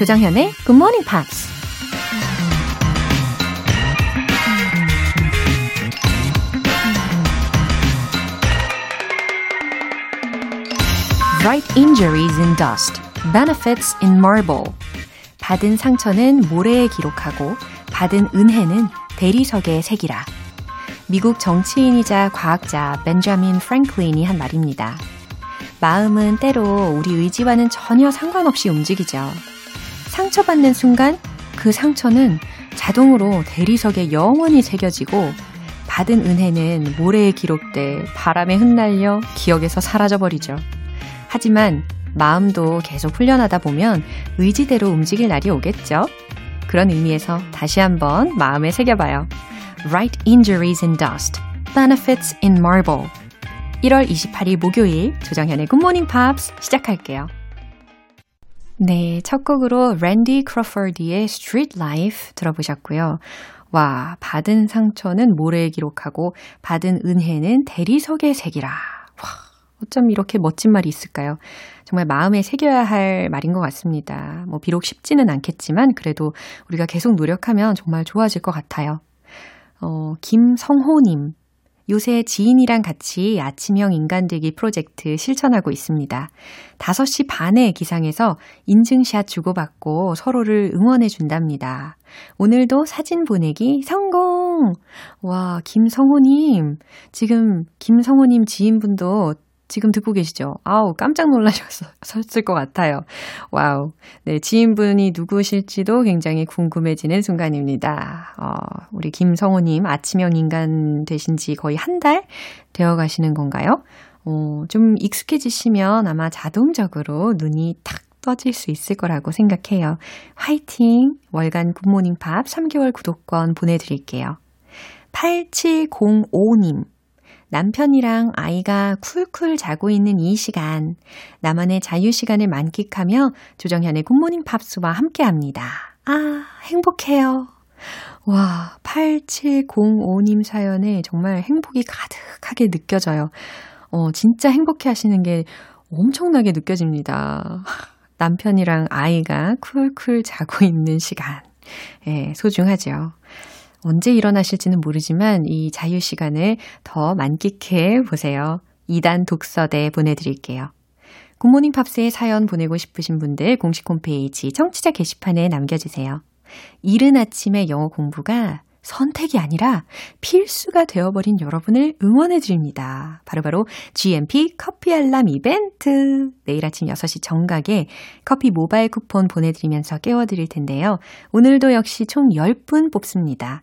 조정현의 Good Morning Pops. Bright injuries in dust, benefits in marble. 받은 상처는 모래에 기록하고 받은 은혜는 대리석에 새기라. 미국 정치인이자 과학자 벤자민 프랭클린이 한 말입니다. 마음은 때로 우리 의지와는 전혀 상관없이 움직이죠. 상처받는 순간 그 상처는 자동으로 대리석에 영원히 새겨지고 받은 은혜는 모래에 기록돼 바람에 흩날려 기억에서 사라져버리죠. 하지만 마음도 계속 훈련하다 보면 의지대로 움직일 날이 오겠죠? 그런 의미에서 다시 한번 마음에 새겨봐요. Write injuries in dust, benefits in marble. 1월 28일 목요일 조정현의 Good Morning Pops 시작할게요. 네, 첫 곡으로 랜디 크로퍼디의 Street Life 들어보셨고요. 와, 받은 상처는 모래에 기록하고 받은 은혜는 대리석에 새기라. 와, 어쩜 이렇게 멋진 말이 있을까요? 정말 마음에 새겨야 할 말인 것 같습니다. 뭐 비록 쉽지는 않겠지만 그래도 우리가 계속 노력하면 정말 좋아질 것 같아요. 어, 김성호님. 요새 지인이랑 같이 아침형 인간되기 프로젝트 실천하고 있습니다. 5시 반에 기상해서 인증샷 주고받고 서로를 응원해 준답니다. 오늘도 사진 보내기 성공! 와, 김성호님. 지금 김성호님 지인분도 지금 듣고 계시죠? 아우, 깜짝 놀라셨을 것 같아요. Wow. 네, 지인분이 누구실지도 굉장히 궁금해지는 순간입니다. 어, 우리 김성호님 아침형 인간 되신 지 거의 한 달 되어 가시는 건가요? 어, 좀 익숙해지시면 아마 자동적으로 눈이 탁 떠질 수 있을 거라고 생각해요. 화이팅! 월간 굿모닝 팝스 3개월 구독권 보내드릴게요. 8705님. 남편이랑 아이가 쿨쿨 자고 있는 이 시간, 나만의 자유 시간을 만끽하며 조정현의 굿모닝 팝스와 함께 합니다. 아, 행복해요. 와, 8705님 사연에 정말 행복이 가득하게 느껴져요. 어, 진짜 행복해 하시는 게 엄청나게 느껴집니다. 남편이랑 아이가 쿨쿨 자고 있는 시간. 예, 소중하죠. 언제 일어나실지는 모르지만 이 자유 시간을 더 만끽해 보세요. 2단 독서대 보내드릴게요. 굿모닝 팝스에 사연 보내고 싶으신 분들 공식 홈페이지 청취자 게시판에 남겨주세요. 이른 아침에 영어 공부가 선택이 아니라 필수가 되어버린 여러분을 응원해드립니다. 바로 바로 GMP 커피 알람 이벤트. 내일 아침 6시 정각에 커피 모바일 쿠폰 보내드리면서 깨워드릴 텐데요. 오늘도 역시 총 10분 뽑습니다.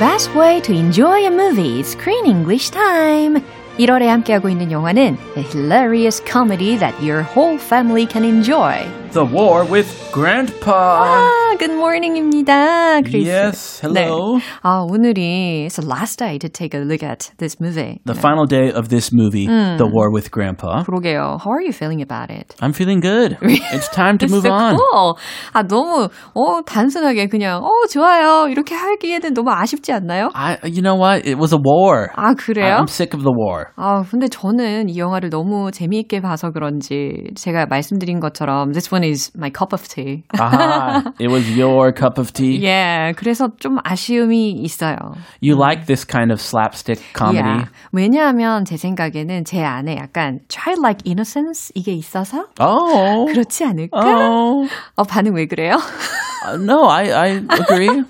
best way to enjoy a movie, Screen English Time. 1월에 함께하고 있는 영화는 a hilarious comedy that your whole family can enjoy. The War with Grandpa. 아, Good morning입니다. 크리스. Yes, hello. 네. 아, 오늘이 it's the last day to take a look at this movie. The final day of this movie, The War with Grandpa. 그러게요. How are you feeling about it? I'm feeling good. It's time to move so on. cool. 아, 너무, 어, 단순하게 그냥, 어, 좋아요. 이렇게 하기에는 너무 아쉽지 않나요? I, you know what? It was a war. 아, 그래요? I'm sick of the war. 아, 근데 저는 이 영화를 너무 재미있게 봐서 그런지 제가 말씀드린 것처럼 this one is my cup of tea. Aha, it was your cup of tea. 예, 그래서 좀 아쉬움이 있어요. You like this kind of slapstick comedy? Yeah. 왜냐하면 제 생각에는 제 안에 약간 childlike innocence 이게 있어서 Oh. 그렇지 않을까? Oh. 어, 반응 왜 그래요? Uh, no, I, I agree.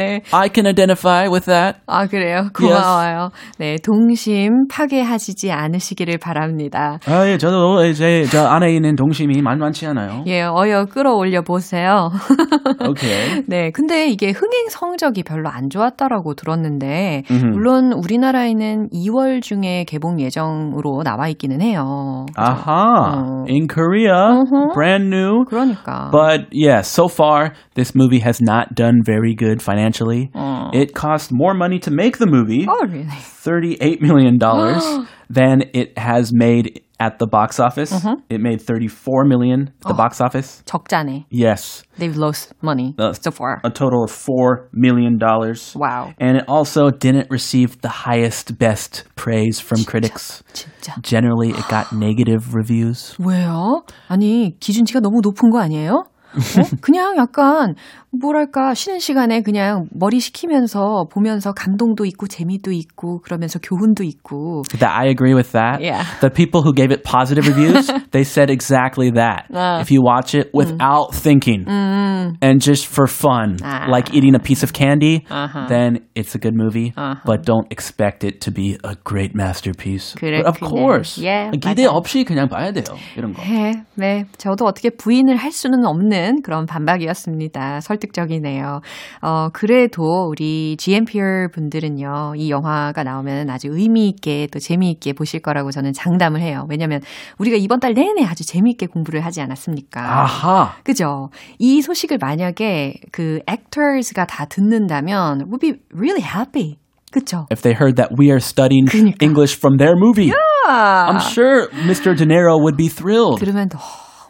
네. I can identify with that. 아, 그래요? 고마워요. 네, 동심 파괴하시지 않으시기를 바랍니다. 아, 예, 저도 제, 저 안에 있는 동심이 만만치 않아요. 예, 어여 끌어올려 보세요. Okay. 네, 근데 이게 흥행 성적이 별로 안 좋았다라고 들었는데, 물론 우리나라에는 2월 중에 개봉 예정으로 나와 있기는 해요. 그죠? Aha. Oh. In Korea, brand new. 그러니까. But yeah, so far this movie has not done very good financially. It cost more money to make the movie, oh, really? $38 million, than it has made at the box office. It made 34 million at the box office. 적자네. Yes, They've lost money Uh, so far. a total of 4 million dollars. Wow. And it also didn't receive the highest best praise from critics. 진짜. Generally, it got negative reviews. 왜요? 아니, 기준치가 너무 높은 거 아니에요? 어? 그냥 약간 뭐랄까 쉬는 시간에 그냥 머리 식히면서 보면서 감동도 있고 재미도 있고 그러면서 교훈도 있고 That I agree with that. Yeah. The people who gave it positive reviews, they said exactly that. Uh. If you watch it without thinking and just for fun, Ah. like eating a piece of candy, Uh-huh. then it's a good movie. But don't expect it to be a great masterpiece. But of course, Yeah, 기대 맞아요. 없이 그냥 봐야 돼요. 이런 거. 네, 네. 저도 어떻게 부인을 할 수는 없는 그런 반박이었습니다. 설득적이네요. 어, 그래도 우리 GMPR 분들은요, 이 영화가 나오면 아주 의미있게 또 재미있게 보실 거라고 저는 장담을 해요. 왜냐면 우리가 이번 달 내내 아주 재미있게 공부를 하지 않았습니까? 아하. 그죠? 이 소식을 만약에 그 actors가 다 듣는다면 we'll be really happy. 그쵸? If they heard that we are studying 그러니까. English from their movie, 아, I'm sure Mr. De Niro would be thrilled. 들으면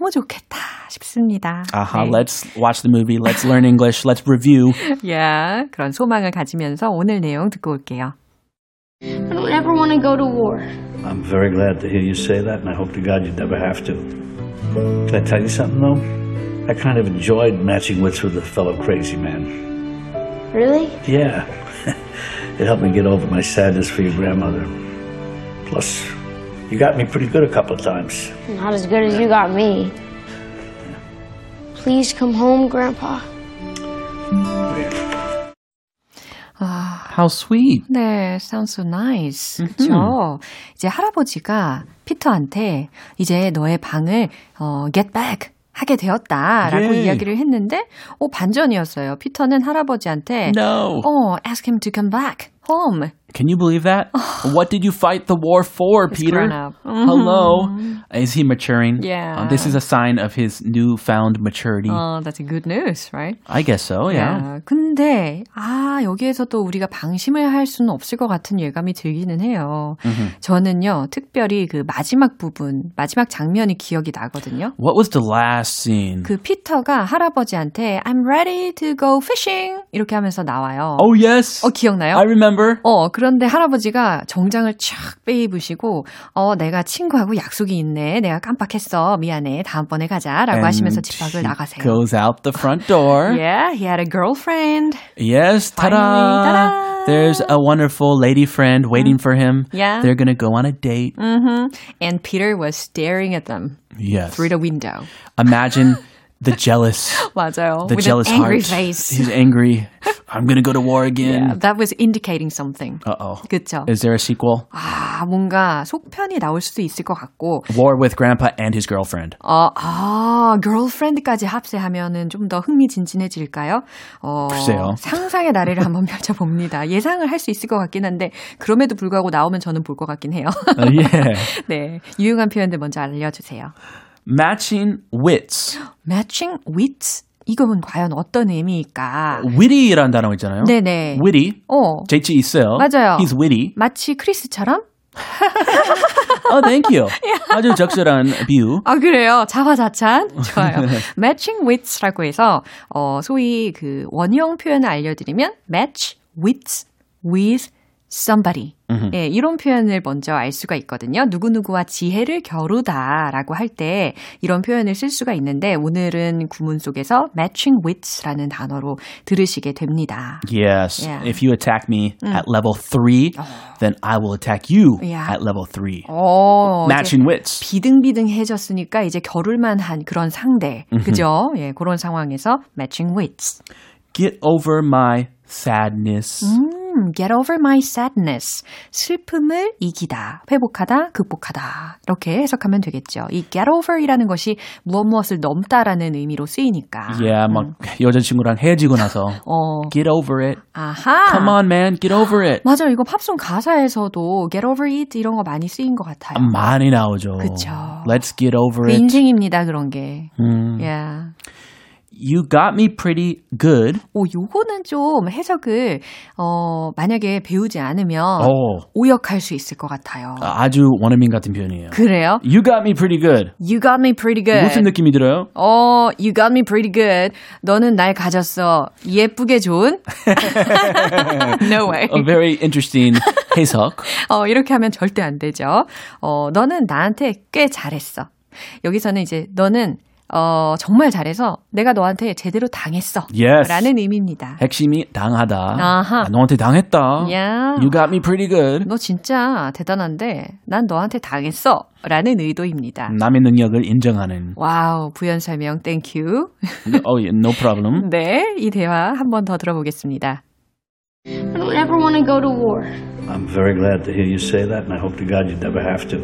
너무 좋겠다 싶습니다. 아하, 네. let's watch the movie, let's learn English, let's review. 야, 그런 소망을 가지면서 오늘 내용 듣고 올게요. I don't ever want to go to war. I'm very glad to hear you say that, and I hope to God you never have to. Can I tell you something, though? I kind of enjoyed matching wits with a fellow crazy man. Really? Yeah. it helped me get over my sadness for your grandmother. Plus, you got me pretty good a couple of times. Not as good as you got me. Please come home, Grandpa. How sweet. 네, sounds so nice. 그쵸? 이제 할아버지가 피터한테 이제 너의 방을 어, get back 하게 되었다라고 예. 이야기를 했는데 어, 반전이었어요. 피터는 할아버지한테 No. 어, ask him to come back home. Can you believe that? what did you fight the war for, Peter? grown up. Hello. Is he maturing? Yeah. Uh, this is a sign of his newfound maturity. 어, that's a good news, right? I guess so, yeah. 야, 근데 아 여기에서 또 우리가 방심을 할 수는 없을 것 같은 예감이 들기는 해요. 저는요 특별히 그 마지막 부분, 마지막 장면이 기억이 나거든요. What was the last scene? 그 피터가 할아버지한테 I'm ready to go fishing 이렇게 하면서 나와요. oh, yes. 어 기억나요? I remember. 어, 그런데 할아버지가 정장을 촥 빼입으시고, 어, 내가 친구하고 약속이 있네. 내가 깜빡했어. 미안해. 다음번에 가자. 라고 하시면서 집 밖을 나가세요. goes out the front door. Yeah, he had a girlfriend. Yes, ta-da! There's a wonderful lady friend waiting for him. Yeah. They're gonna go on a date. And Peter was staring at them Yes. through the window. Imagine the jealous, 맞아요. the With jealous an angry heart. face. He's angry. I'm gonna go to war Yeah, again. that was indicating something. Uh oh. 그쵸? Is there a sequel? 아, 뭔가 속편이 나올 수도 있을 것 같고, War with Grandpa and his girlfriend. 어, 아, girlfriend까지 합세하면은 좀 더 흥미진진해질까요? 어, 글쎄요. 상상의 나래를 한번 펼쳐봅니다. 예상을 할 수 있을 것 같긴 한데, 그럼에도 불구하고 나오면 저는 볼 것 같긴 해요. Uh, yeah. 네. 유용한 표현들 먼저 알려주세요. Matching wits. matching wits. 이건 과연 어떤 의미일까? witty라는 단어 있잖아요. 네네. witty. 어. 재치 있어요. 맞아요. He's witty. 마치 크리스처럼? Oh, thank you. 아주 적절한 비유. 아, 그래요. 자화자찬. 좋아요. matching withs라고 해서, 어, 소위 그 원형 표현을 알려드리면, match withs with somebody. 예, 이런 표현을 먼저 알 수가 있거든요. 누구누구와 지혜를 겨루다라고 할 때 이런 표현을 쓸 수가 있는데 오늘은 구문 속에서 matching withs라는 단어로 들으시게 됩니다. Yes. Yeah. If you attack me at level three, then I will attack you Yeah. at level three. 어, 이제 Matching wits. 비등비등해졌으니까 이제 겨룰만 한 그런 상대. 그죠? 예, 그런 상황에서 matching wits. Get over my sadness. 음, get over my sadness. 슬픔을 이기다, 회복하다, 극복하다. 이렇게 해석하면 되겠죠. 이 get over이라는 것이 무엇 무엇을 넘다라는 의미로 쓰이니까. Yeah, 막 여자친구랑 헤어지고 나서 어, get over it. 아하. Come on, man, get over it. 맞아, 이거 팝송 가사에서도 get over it 이런 거 많이 쓰인 것 같아요. 많이 나오죠. 그쵸. Let's get over 그 it. 인생입니다, 그런 게. 음. Yeah. You got me pretty good. 오, 요거는 좀 해석을, 어, 만약에 배우지 않으면 어, 오역할 수 있을 것 같아요. 아주 원어민 같은 표현이에요. 그래요? You got me pretty good. You got me pretty good. 무슨 느낌이 들어요? 어, you got me pretty good. 너는 날 가졌어. 예쁘게 좋은? no way. A very interesting 해석. 어, 이렇게 하면 절대 안 되죠. 어, 너는 나한테 꽤 잘했어. 여기서는 이제 너는 어, 정말 잘해서 내가 너한테 제대로 당했어. Yes. 라는 의미입니다. 핵심이 당하다. 아하. 아, 너한테 당했다. 야. You got me pretty good. 너 진짜 대단한데 난 너한테 당했어. 라는 의도입니다. 남의 능력을 인정하는. Wow, 부연 설명 thank you. Oh, yeah, no problem. 네, 이 대화 한 번 더 들어보겠습니다. I don't ever want to go to war. I'm very glad to hear you say that, and I hope to God you'd never have to.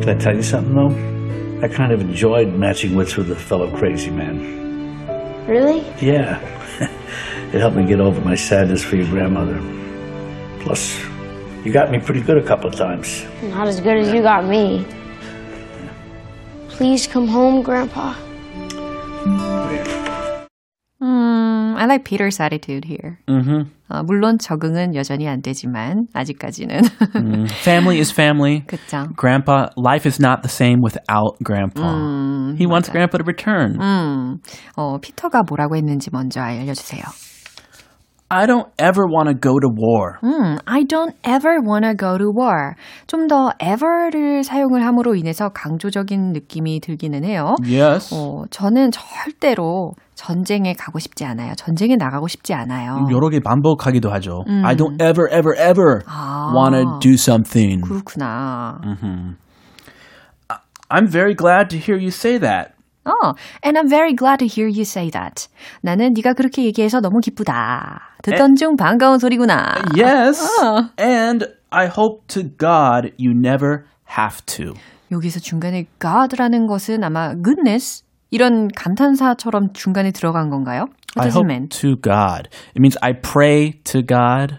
Can I tell you something, though? I kind of enjoyed matching wits with a fellow crazy man. Really? Yeah. it helped me get over my sadness for your grandmother. Plus, you got me pretty good a couple of times. Not as good as you got me. Please come home, Grandpa. 음, I like Peter's attitude here. Mm-hmm. 어, 물론 적응은 여전히 안 되지만 아직까지는 Mm. Family is family. 그쵸. Grandpa, life is not the same without Grandpa. he wants Grandpa to return. 음, 어, 피터가 뭐라고 했는지 먼저 알려주세요. I don't ever want to go to war. 음, I don't ever wanna go to war. 좀 더 ever를 사용을 함으로 인해서 강조적인 느낌이 들기는 해요. Yes. 어, 저는 절대로 전쟁에 가고 싶지 않아요. 전쟁에 나가고 싶지 않아요. 여러 개 반복하기도 하죠. I don't ever, ever, ever 아. want to do something. 그렇구나. I'm very glad to hear you say that. 어, and I'm very glad to hear you say that. 나는 네가 그렇게 얘기해서 너무 기쁘다. 듣던 중 반가운 소리구나. Yes. And I hope to God you never have to. 여기서 중간에 God라는 것은 아마 goodness 이런 감탄사처럼 중간에 들어간 건가요? I hope mean? to God. It means I pray to God.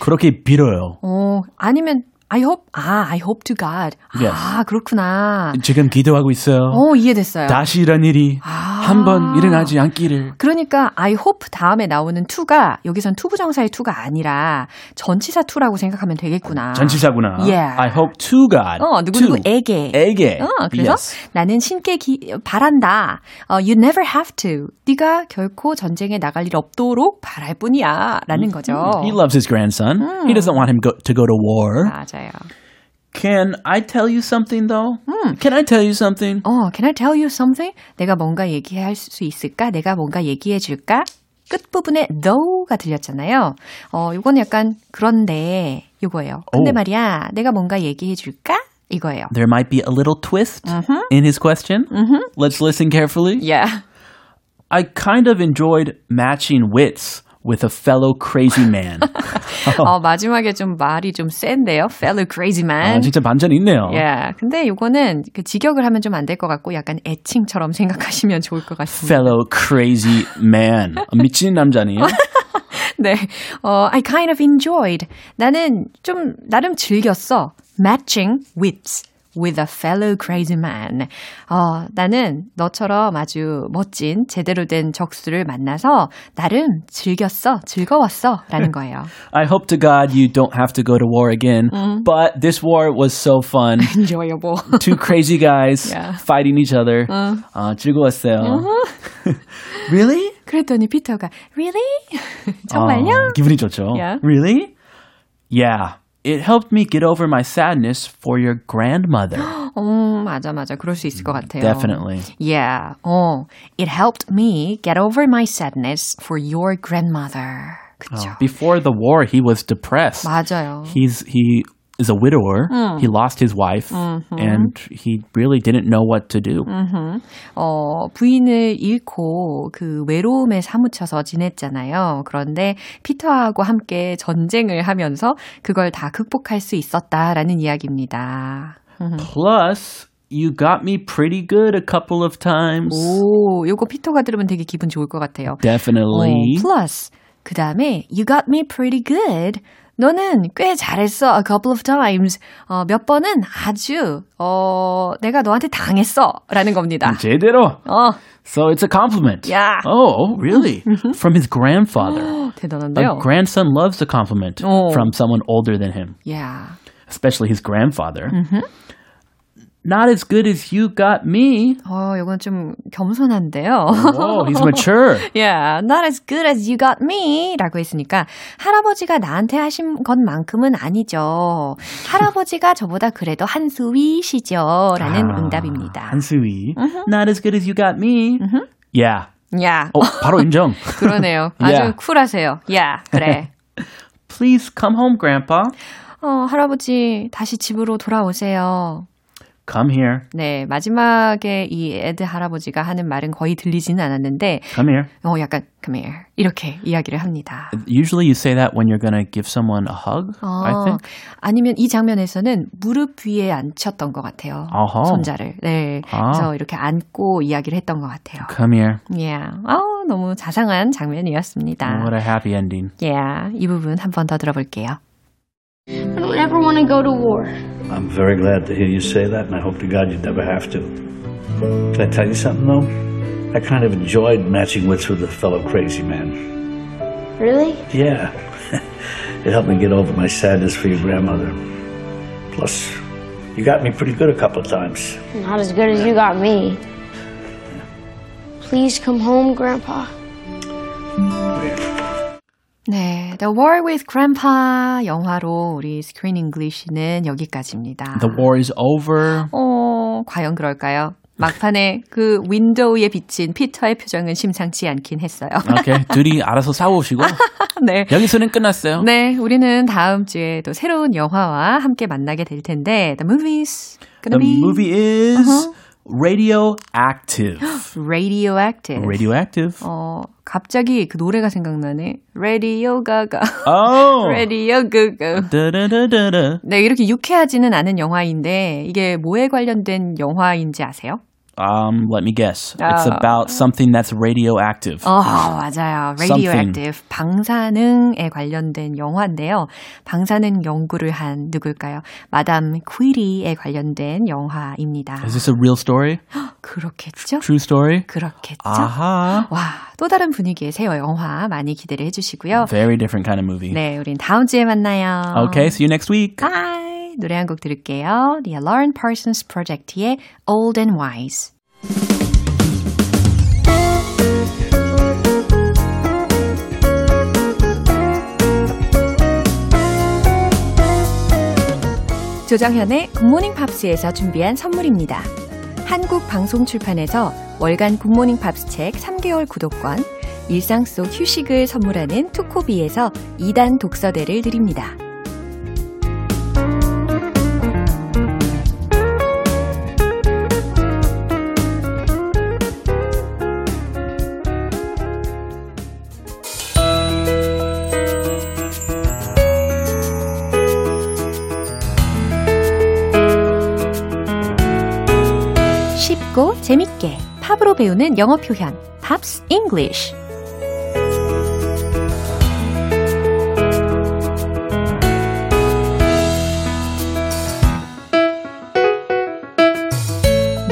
그렇게 빌어요. 어, 아니면 I hope 아 I hope to God. Yes. 아 그렇구나. 지금 기도하고 있어요. 어 이해됐어요. 다시 이런 일이 한번 일어나지 않기를. 그러니까 I hope 다음에 나오는 to가 여기선 투부정사의 to가 아니라 전치사 to라고 생각하면 되겠구나. 전치사구나. Yeah. I hope to God. 어. 누구누구에게. 에게. 어, 그래서 Yes. 나는 신께 기, 바란다. 어, you never have to. 네가 결코 전쟁에 나갈 일 없도록 바랄 뿐이야. 라는 거죠. He loves his grandson. He doesn't want him go, to go to war. 맞아 요. Can I tell you something though? Can I tell you something? 어, can I tell you something? 내가 뭔가 얘기할 수 있을까? 내가 뭔가 얘기해 줄까? 끝부분에 though가 들렸잖아요. 어, 요건 약간 그런데 요거예요. 근데 오. 말이야, 내가 뭔가 얘기해 줄까? 이거예요. There might be a little twist in his question. Let's listen carefully. Yeah. I kind of enjoyed matching wits with a fellow crazy man. 어, 마지막에 좀 말이 좀 센데요. fellow crazy man. 아, 진짜 반전이 있네요. 예. 근데 요거는 그 직역을 하면 좀 안 될 것 같고 약간 애칭처럼 생각하시면 좋을 것 같습니다. Fellow crazy man. 아, 미친 남자네요. 네. 어, I kind of enjoyed. 나는 좀 나름 즐겼어. matching wits with a fellow crazy man. 어, 나는 너처럼 아주 멋진 제대로 된 적수를 만나서 나름 즐겼어, 즐거웠어 라는 거예요. I hope to God you don't have to go to war again. But this war was so fun. enjoyable. Two crazy guys Yeah. fighting each other. 아, 즐거웠어요. really? 그랬더니 피터가 really? 정말요? 어, 기분이 좋죠. Yeah. Really? Yeah. It helped me get over my sadness for your grandmother. 어, 맞아, 맞아. 그럴 수 있을 것 같아요. Definitely. Yeah. 어, it helped me get over my sadness for your grandmother. 그쵸. Before the war, he was depressed. 맞아요. He's he is a widower. He lost his wife, and he really didn't know what to do. 어, 부인을 잃고 그 외로움에 사무쳐서 지냈잖아요. 그런데 피터하고 함께 전쟁을 하면서 그걸 다 극복할 수 있었다라는 이야기입니다. Plus, you got me pretty good a couple of times. 오, 요거 피터가 들으면 되게 기분 좋을 것 같아요. Definitely. 어, plus 그 다음에 you got me pretty good. 너는 꽤 잘했어. A couple of times. 어, 몇 번은 아주 어, 내가 너한테 당했어 라는 겁니다. 제대로. 어, So it's a compliment. Yeah. Oh, really? From his grandfather. 대단한데요. A grandson loves a compliment Oh. from someone older than him, yeah. especially his grandfather. Not as good as you got me. 어, 이건 좀 겸손한데요. Oh, he's mature. yeah, not as good as you got me 라고 했으니까 할아버지가 나한테 하신 것만큼은 아니죠. 할아버지가 저보다 그래도 한 수 위시죠. 라는 아, 응답입니다. 한 수위. Not as good as you got me. Yeah. 야, 어, 바로 인정. 그러네요. 아주 Yeah. 쿨하세요. 야, 그래. Please come home, Grandpa. 어, 할아버지, 다시 집으로 돌아오세요. Come here. 네, 마지막에 이 에드 할아버지가 하는 말은 거의 들리지는 않았는데, Come here. 어, 약간, come here. 이렇게 이야기를 합니다. Usually you say that when you're going to give someone a hug, I 어, think. 아니면 이 장면에서는 무릎 위에 앉혔던 것 같아요. 어허. 손자를. 네. 아. 그래서 이렇게 안고 이야기를 했던 것 같아요. Come here. Yeah. 아우, 너무 자상한 장면이었습니다. What a happy ending. Yeah. 이 부분 한 번 더 들어볼게요. I don't ever want to go to war. I'm very glad to hear you say that, and I hope to God you'd never have to. Can I tell you something, though? I kind of enjoyed matching wits with a fellow crazy man. Really? Yeah. it helped me get over my sadness for your grandmother. Plus, you got me pretty good a couple of times. Not as good as you got me. Please come home, Grandpa. 네, The War with Grandpa 영화로 우리 Screen English는 여기까지입니다. The war is over. 어, 과연 그럴까요? 막판에 그 윈도우에 비친 피터의 표정은 심상치 않긴 했어요. Okay. 둘이 알아서 싸우시고 네. 여기서는 끝났어요. 네, 우리는 다음 주에 또 새로운 영화와 함께 만나게 될 텐데, The movie's The movie is Radioactive. Radioactive. Radioactive. 어, 갑자기 그 노래가 생각나네. Radio Gaga. Oh. Radio Gaga. 네, 이렇게 유쾌하지는 않은 영화인데, 이게 뭐에 관련된 영화인지 아세요? Um, let me guess. It's 아. about something that's radioactive. 어, 맞아요. Radioactive. 방사능에 관련된 영화인데요. 방사능 연구를 한 누굴까요? 마담 퀴리에 관련된 영화입니다. Is this a real story? 그렇겠죠? True story? 그렇겠죠? 아하. 와, 또 다른 분위기의 새 영화 많이 기대를 해주시고요. Very different kind of movie. 네, 우린 다음 주에 만나요. Okay, see you next week. 바이. 노래 한 곡 들을게요. The Lauren Parsons Project의 Old and Wise. 조정현의 굿모닝 팝스에서 준비한 선물입니다. 한국 방송 출판에서 월간 굿모닝 팝스 책 3개월 구독권, 일상 속 휴식을 선물하는 투코비에서 2단 독서대를 드립니다. 쉽고 재밌게 팝으로 배우는 영어 표현 Pops English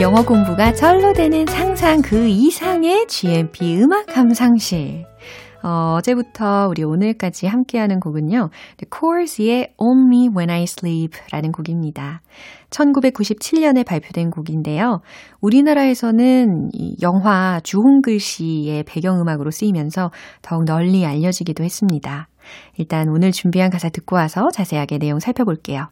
영어 공부가 절로 되는 상상 그 이상의 GMP 음악 감상실. 어, 어제부터 우리 오늘까지 함께하는 곡은요. The Corrs의 Only When I Sleep 라는 곡입니다. 1997년에 발표된 곡인데요. 우리나라에서는 이 영화 주홍글씨의 배경음악으로 쓰이면서 더욱 널리 알려지기도 했습니다. 일단 오늘 준비한 가사 듣고 와서 자세하게 내용 살펴볼게요.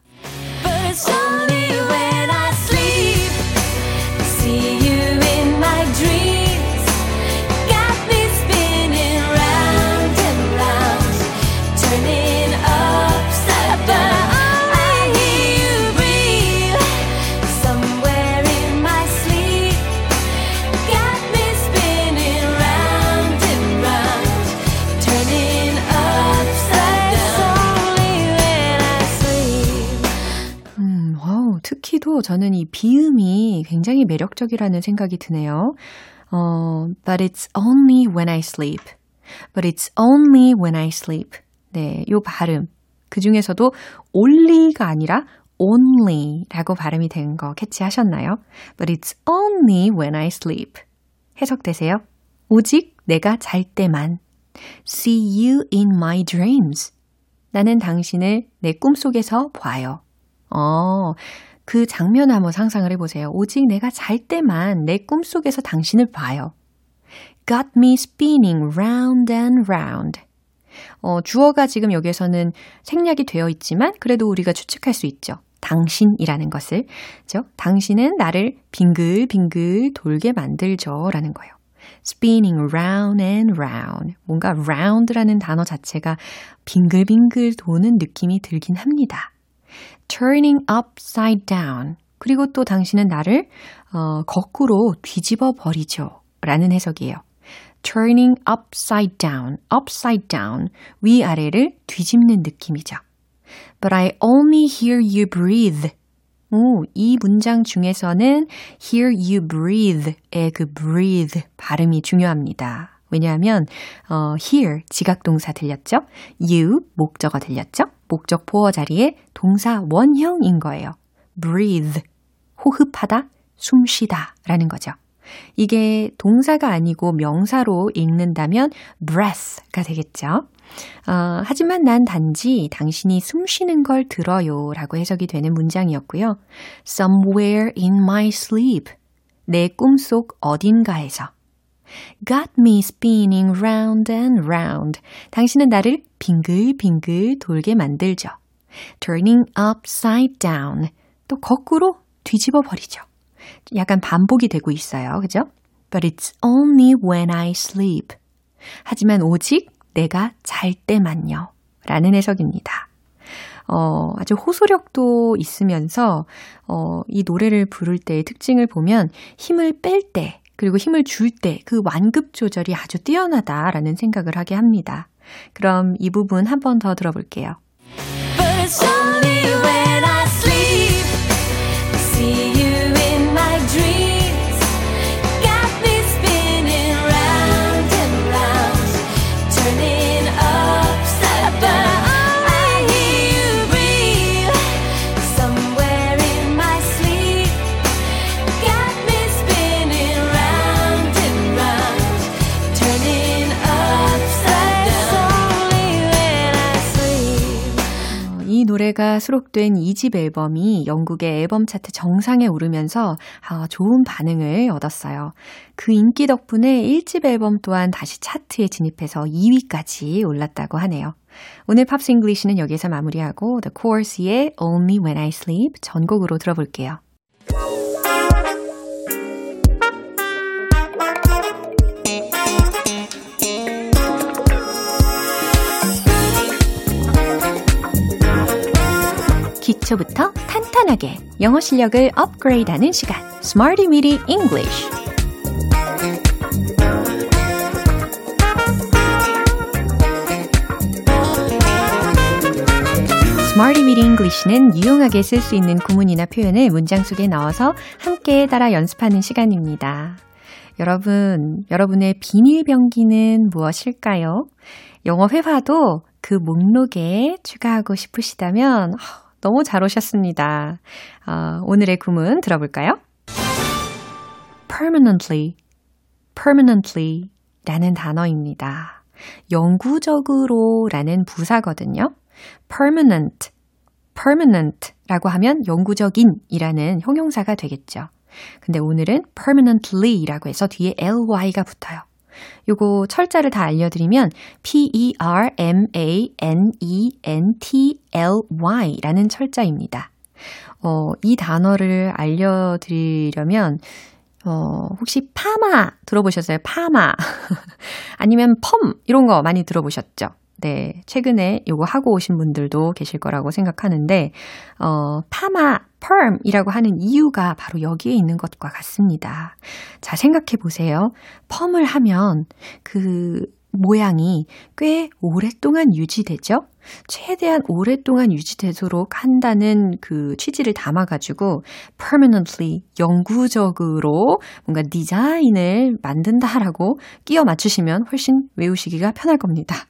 저는 이 비음이 굉장히 매력적이라는 생각이 드네요. 어, but it's only when I sleep. But it's only when I sleep. 네, 요 발음. 그 중에서도 only가 아니라 only라고 발음이 된 거 캐치하셨나요? But it's only when I sleep. 해석되세요? 오직 내가 잘 때만. See you in my dreams. 나는 당신을 내 꿈속에서 봐요. 어, 그 장면 한번 상상을 해보세요. 오직 내가 잘 때만 내 꿈속에서 당신을 봐요. Got me spinning round and round. 어, 주어가 지금 여기에서는 생략이 되어 있지만 그래도 우리가 추측할 수 있죠. 당신이라는 것을. 그죠? 당신은 나를 빙글빙글 돌게 만들죠. 라는 거예요. spinning round and round. 뭔가 round라는 단어 자체가 빙글빙글 도는 느낌이 들긴 합니다. Turning upside down. 그리고 또 당신은 나를 어, 거꾸로 뒤집어 버리죠. 라는 해석이에요. turning upside down, upside down. 위아래를 뒤집는 느낌이죠. But I only hear you breathe. 오, 이 문장 중에서는 hear you breathe의 그 breathe 발음이 중요합니다. 왜냐하면 어, hear 지각동사 들렸죠? you 목적어 들렸죠? 목적 보어 자리에 동사 원형인 거예요. breathe 호흡하다, 숨쉬다 라는 거죠. 이게 동사가 아니고 명사로 읽는다면 breath가 되겠죠. 어, 하지만 난 단지 당신이 숨 쉬는 걸 들어요 라고 해석이 되는 문장이었고요. somewhere in my sleep 내 꿈속 어딘가에서 got me spinning round and round 당신은 나를 빙글빙글 돌게 만들죠. turning upside down 또 거꾸로 뒤집어 버리죠. 약간 반복이 되고 있어요. 그죠? But it's only when I sleep. 하지만 오직 내가 잘 때만요. 라는 해석입니다. 어, 아주 호소력도 있으면서, 어, 이 노래를 부를 때의 특징을 보면 힘을 뺄 때, 그리고 힘을 줄 때 그 완급 조절이 아주 뛰어나다라는 생각을 하게 합니다. 그럼 이 부분 한 번 더 들어볼게요. 노래가 수록된 2집 앨범이 영국의 앨범 차트 정상에 오르면서 아, 좋은 반응을 얻었어요. 그 인기 덕분에 1집 앨범 또한 다시 차트에 진입해서 2위까지 올랐다고 하네요. 오늘 Pops English는 여기서 마무리하고 The Corrs의 Only When I Sleep 전곡으로 들어볼게요. 기초부터 탄탄하게 영어 실력을 업그레이드하는 시간 Smarty Weedy English Smarty Weedy English는 유용하게 쓸 수 있는 구문이나 표현을 문장 속에 넣어서 함께 따라 연습하는 시간입니다. 여러분, 여러분의 비닐병기는 무엇일까요? 영어 회화도 그 목록에 추가하고 싶으시다면 너무 잘 오셨습니다. 어, 오늘의 구문 들어볼까요? permanently, permanently 라는 단어입니다. 영구적으로 라는 부사거든요. permanent, permanent 라고 하면 영구적인 이라는 형용사가 되겠죠. 근데 오늘은 permanently 라고 해서 뒤에 ly가 붙어요. 요거 철자를 다 알려드리면 p-e-r-m-a-n-e-n-t-l-y 라는 철자입니다. 어, 이 단어를 알려드리려면 어, 혹시 파마 들어보셨어요? 파마. 아니면 펌 이런 거 많이 들어보셨죠? 네, 최근에 요거 하고 오신 분들도 계실 거라고 생각하는데, 어, 파마, 펌이라고 하는 이유가 바로 여기에 있는 것과 같습니다. 자, 생각해 보세요. 펌을 하면 그 모양이 꽤 오랫동안 유지되죠? 최대한 오랫동안 유지되도록 한다는 그 취지를 담아가지고 permanently 영구적으로 뭔가 디자인을 만든다라고 끼워 맞추시면 훨씬 외우시기가 편할 겁니다.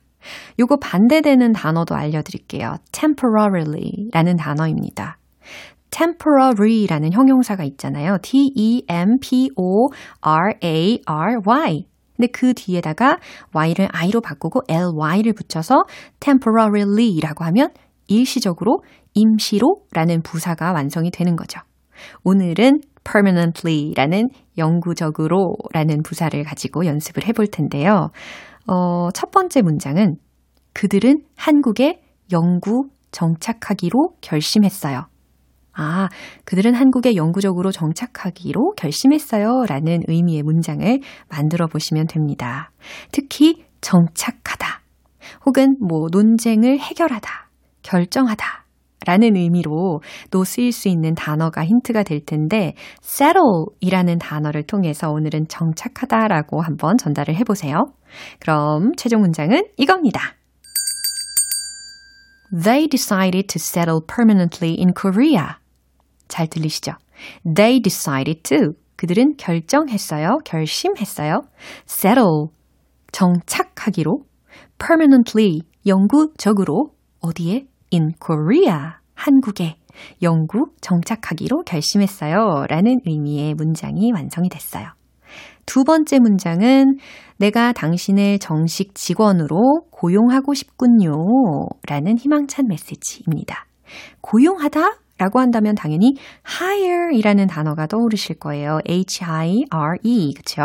요거 반대되는 단어도 알려드릴게요. temporarily 라는 단어입니다. temporary라는 형용사가 있잖아요. T-E-M-P-O-R-A-R-Y. 근데 그 뒤에다가 y를 i로 바꾸고 ly를 붙여서 temporarily 라고 하면 일시적으로, 임시로 라는 부사가 완성이 되는 거죠. 오늘은 permanently 라는 영구적으로 라는 부사를 가지고 연습을 해볼 텐데요. 어, 첫 번째 문장은 그들은 한국에 영구 정착하기로 결심했어요. 아, 그들은 한국에 영구적으로 정착하기로 결심했어요. 라는 의미의 문장을 만들어 보시면 됩니다. 특히 정착하다. 혹은 뭐 논쟁을 해결하다. 결정하다. 라는 의미로 또 쓰일 수 있는 단어가 힌트가 될 텐데 settle 이라는 단어를 통해서 오늘은 정착하다 라고 한번 전달을 해보세요. 그럼 최종 문장은 이겁니다. They decided to settle permanently in Korea. 잘 들리시죠? They decided to. 그들은 결정했어요. 결심했어요. settle. 정착하기로. permanently. 영구적으로. 어디에? In Korea. 한국에. 영구 정착하기로 결심했어요. 라는 의미의 문장이 완성이 됐어요. 두 번째 문장은 내가 당신을 정식 직원으로 고용하고 싶군요. 라는 희망찬 메시지입니다. 고용하다? 라고 한다면 당연히 hire 이라는 단어가 떠오르실 거예요. H-I-R-E. 그쵸?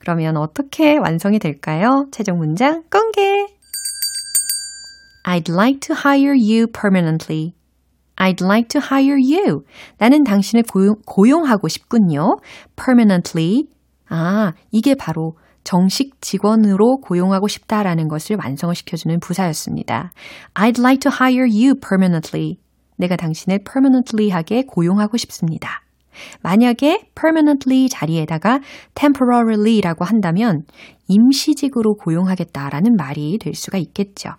그러면 어떻게 완성이 될까요? 최종 문장 공개! I'd like to hire you permanently. I'd like to hire you. 나는 당신을 고용, 고용 하고 싶군요. permanently. 아, 이게 바로 정식 직원으로 고용하고 싶다라는 것을 완성을 시켜주는 부사였습니다. I'd like to hire you permanently. 내가 당신을 permanently하게 고용하고 싶습니다. 만약에 permanently 자리에다가 temporary라고 한다면 임시직으로 고용하겠다라는 말이 될 수가 있겠죠.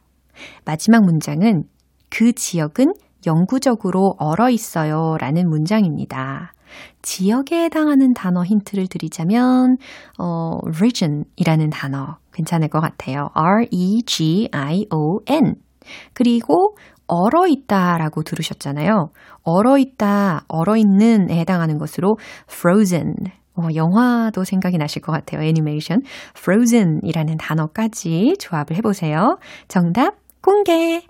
마지막 문장은 그 지역은 영구적으로 얼어 있어요 라는 문장입니다. 지역에 해당하는 단어 힌트를 드리자면, 어, region 이라는 단어 괜찮을 것 같아요. R-E-G-I-O-N. 그리고 얼어 있다 라고 들으셨잖아요. 얼어 있다, 얼어 있는 에 해당하는 것으로 frozen. 어, 영화도 생각이 나실 것 같아요. 애니메이션. frozen 이라는 단어까지 조합을 해보세요. 정답 공개!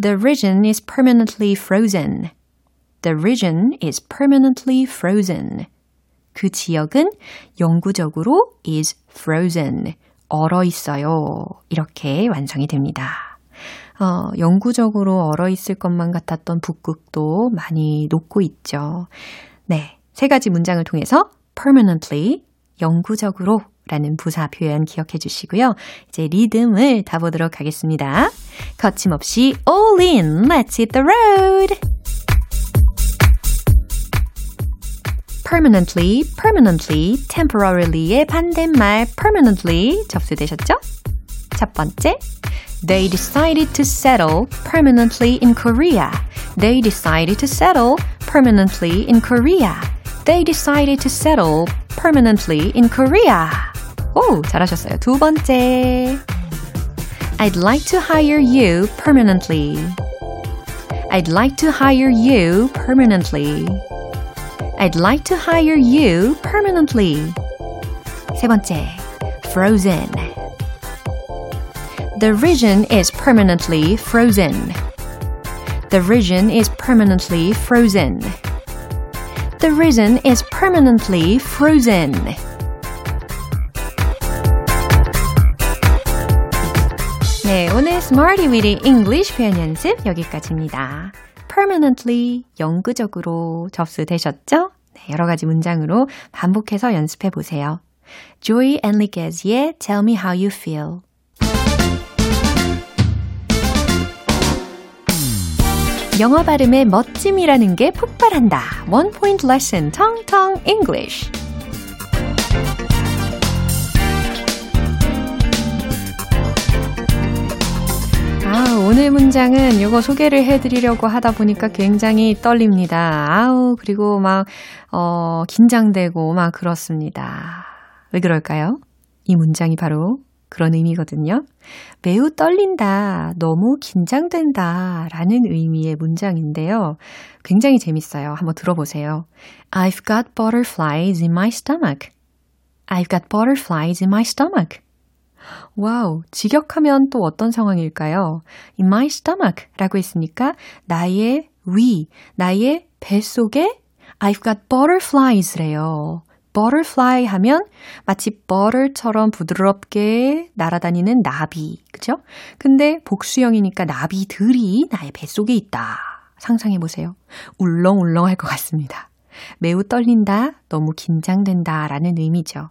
The region is permanently frozen. The region is permanently frozen. 그 지역은 영구적으로 is frozen. 얼어 있어요. 이렇게 완성이 됩니다. 어, 영구적으로 얼어 있을 것만 같았던 북극도 많이 녹고 있죠. 네. 세 가지 문장을 통해서 permanently, 영구적으로 라는 부사 표현 기억해 주시고요. 이제 리듬을 타보도록 하겠습니다. 거침없이 all in, let's hit the road! permanently, permanently, temporarily의 반대말 permanently 접수되셨죠? 첫 번째, They decided to settle permanently in Korea. They decided to settle permanently in Korea. They decided to settle permanently in Korea. 오, 잘하셨어요. 두 번째. I'd like to hire you permanently. I'd like to hire you permanently. I'd like to hire you permanently. 세 번째, frozen. The region is permanently frozen. The region is permanently frozen. The region is permanently frozen. 네, 오늘 Smarty Weedy English 표현 연습 여기까지입니다. permanently 영구적으로 접수되셨죠? 네, 여러 가지 문장으로 반복해서 연습해 보세요. Joey Enriquez의 Tell Me How You Feel. 영어 발음의 멋짐이라는 게 폭발한다. One point lesson, Tong Tong English. 오늘 문장은 이거 소개를 해드리려고 하다 보니까 굉장히 떨립니다. 아우, 그리고 막, 어, 긴장되고 막 그렇습니다. 왜 그럴까요? 이 문장이 바로 그런 의미거든요. 매우 떨린다, 너무 긴장된다 라는 의미의 문장인데요. 굉장히 재밌어요. 한번 들어보세요. I've got butterflies in my stomach. I've got butterflies in my stomach. 와우, 직역하면 또 어떤 상황일까요? In my stomach 라고 했으니까 나의 위, 나의 뱃속에 I've got butterflies 래요. butterfly 하면 마치 butter처럼 부드럽게 날아다니는 나비, 그죠? 근데 복수형이니까 나비들이 나의 뱃속에 있다. 상상해 보세요. 울렁울렁 할 것 같습니다. 매우 떨린다, 너무 긴장된다 라는 의미죠.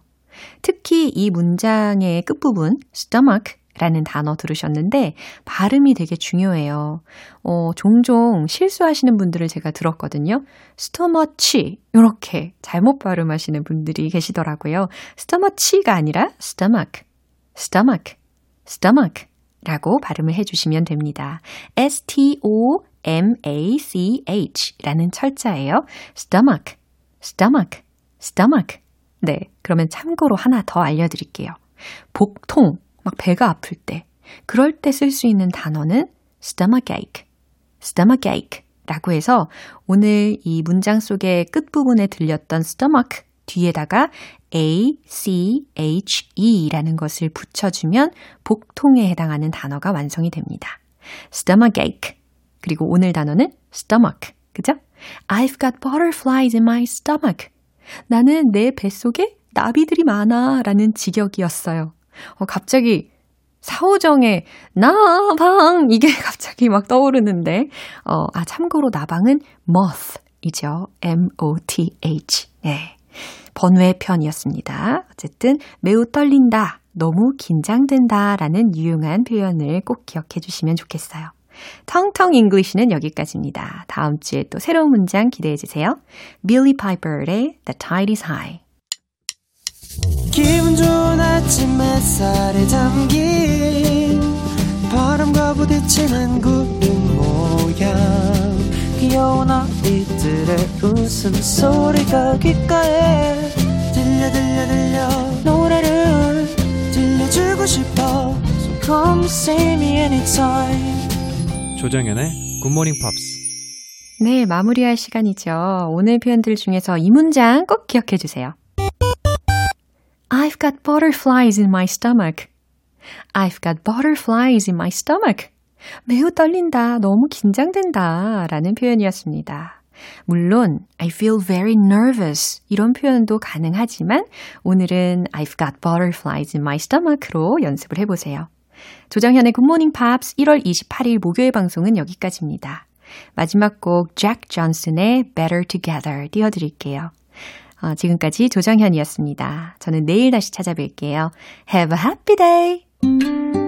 특히 이 문장의 끝부분 stomach 라는 단어 들으셨는데 발음이 되게 중요해요. 어, 종종 실수하시는 분들을 제가 들었거든요. 스토머치 이렇게 잘못 발음하시는 분들이 계시더라고요. 스토머치가 아니라 stomach, stomach, stomach 라고 발음을 해주시면 됩니다. S-T-O-M-A-C-H 라는 철자예요. stomach, stomach, stomach. 네, 그러면 참고로 하나 더 알려드릴게요. 복통, 막 배가 아플 때, 그럴 때 쓸 수 있는 단어는 stomachache, stomachache 라고 해서 오늘 이 문장 속의 끝부분에 들렸던 stomach 뒤에다가 A, C, H, E 라는 것을 붙여주면 복통에 해당하는 단어가 완성이 됩니다. stomachache. 그리고 오늘 단어는 stomach. 그죠? I've got butterflies in my stomach. 나는 내 뱃속에 나비들이 많아 라는 직역이었어요. 어, 갑자기 사오정의 나방 이게 갑자기 막 떠오르는데 어, 아 참고로 나방은 moth이죠. M-O-T-H. 네. 번외 편이었습니다. 어쨌든 매우 떨린다, 너무 긴장된다 라는 유용한 표현을 꼭 기억해 주시면 좋겠어요. 텅텅 English는 여기까지입니다. 다음 주에 또 새로운 문장 기대해 주세요. 빌리 파이퍼의 The Tide is High. 기분 좋은 아침 햇살에 담긴 바람과 부딪히는 구름 모양 귀여운 아이들의 웃음소리가 귓가에 들려 들려 들려 노래를 들려주고 싶어 So come see me anytime 조정연의 굿모닝 팝스 네, 마무리할 시간이죠. 오늘 표현들 중에서 이 문장 꼭 기억해 주세요. I've got butterflies in my stomach. I've got butterflies in my stomach. 매우 떨린다, 너무 긴장된다 라는 표현이었습니다. 물론, I feel very nervous 이런 표현도 가능하지만 오늘은 I've got butterflies in my stomach로 연습을 해보세요. 조정현의 굿모닝 팝스 1월 28일 목요일 방송은 여기까지입니다. 마지막 곡 잭 존슨의 Better Together 띄워드릴게요. 어, 지금까지 조정현이었습니다. 저는 내일 다시 찾아뵐게요. Have a happy day!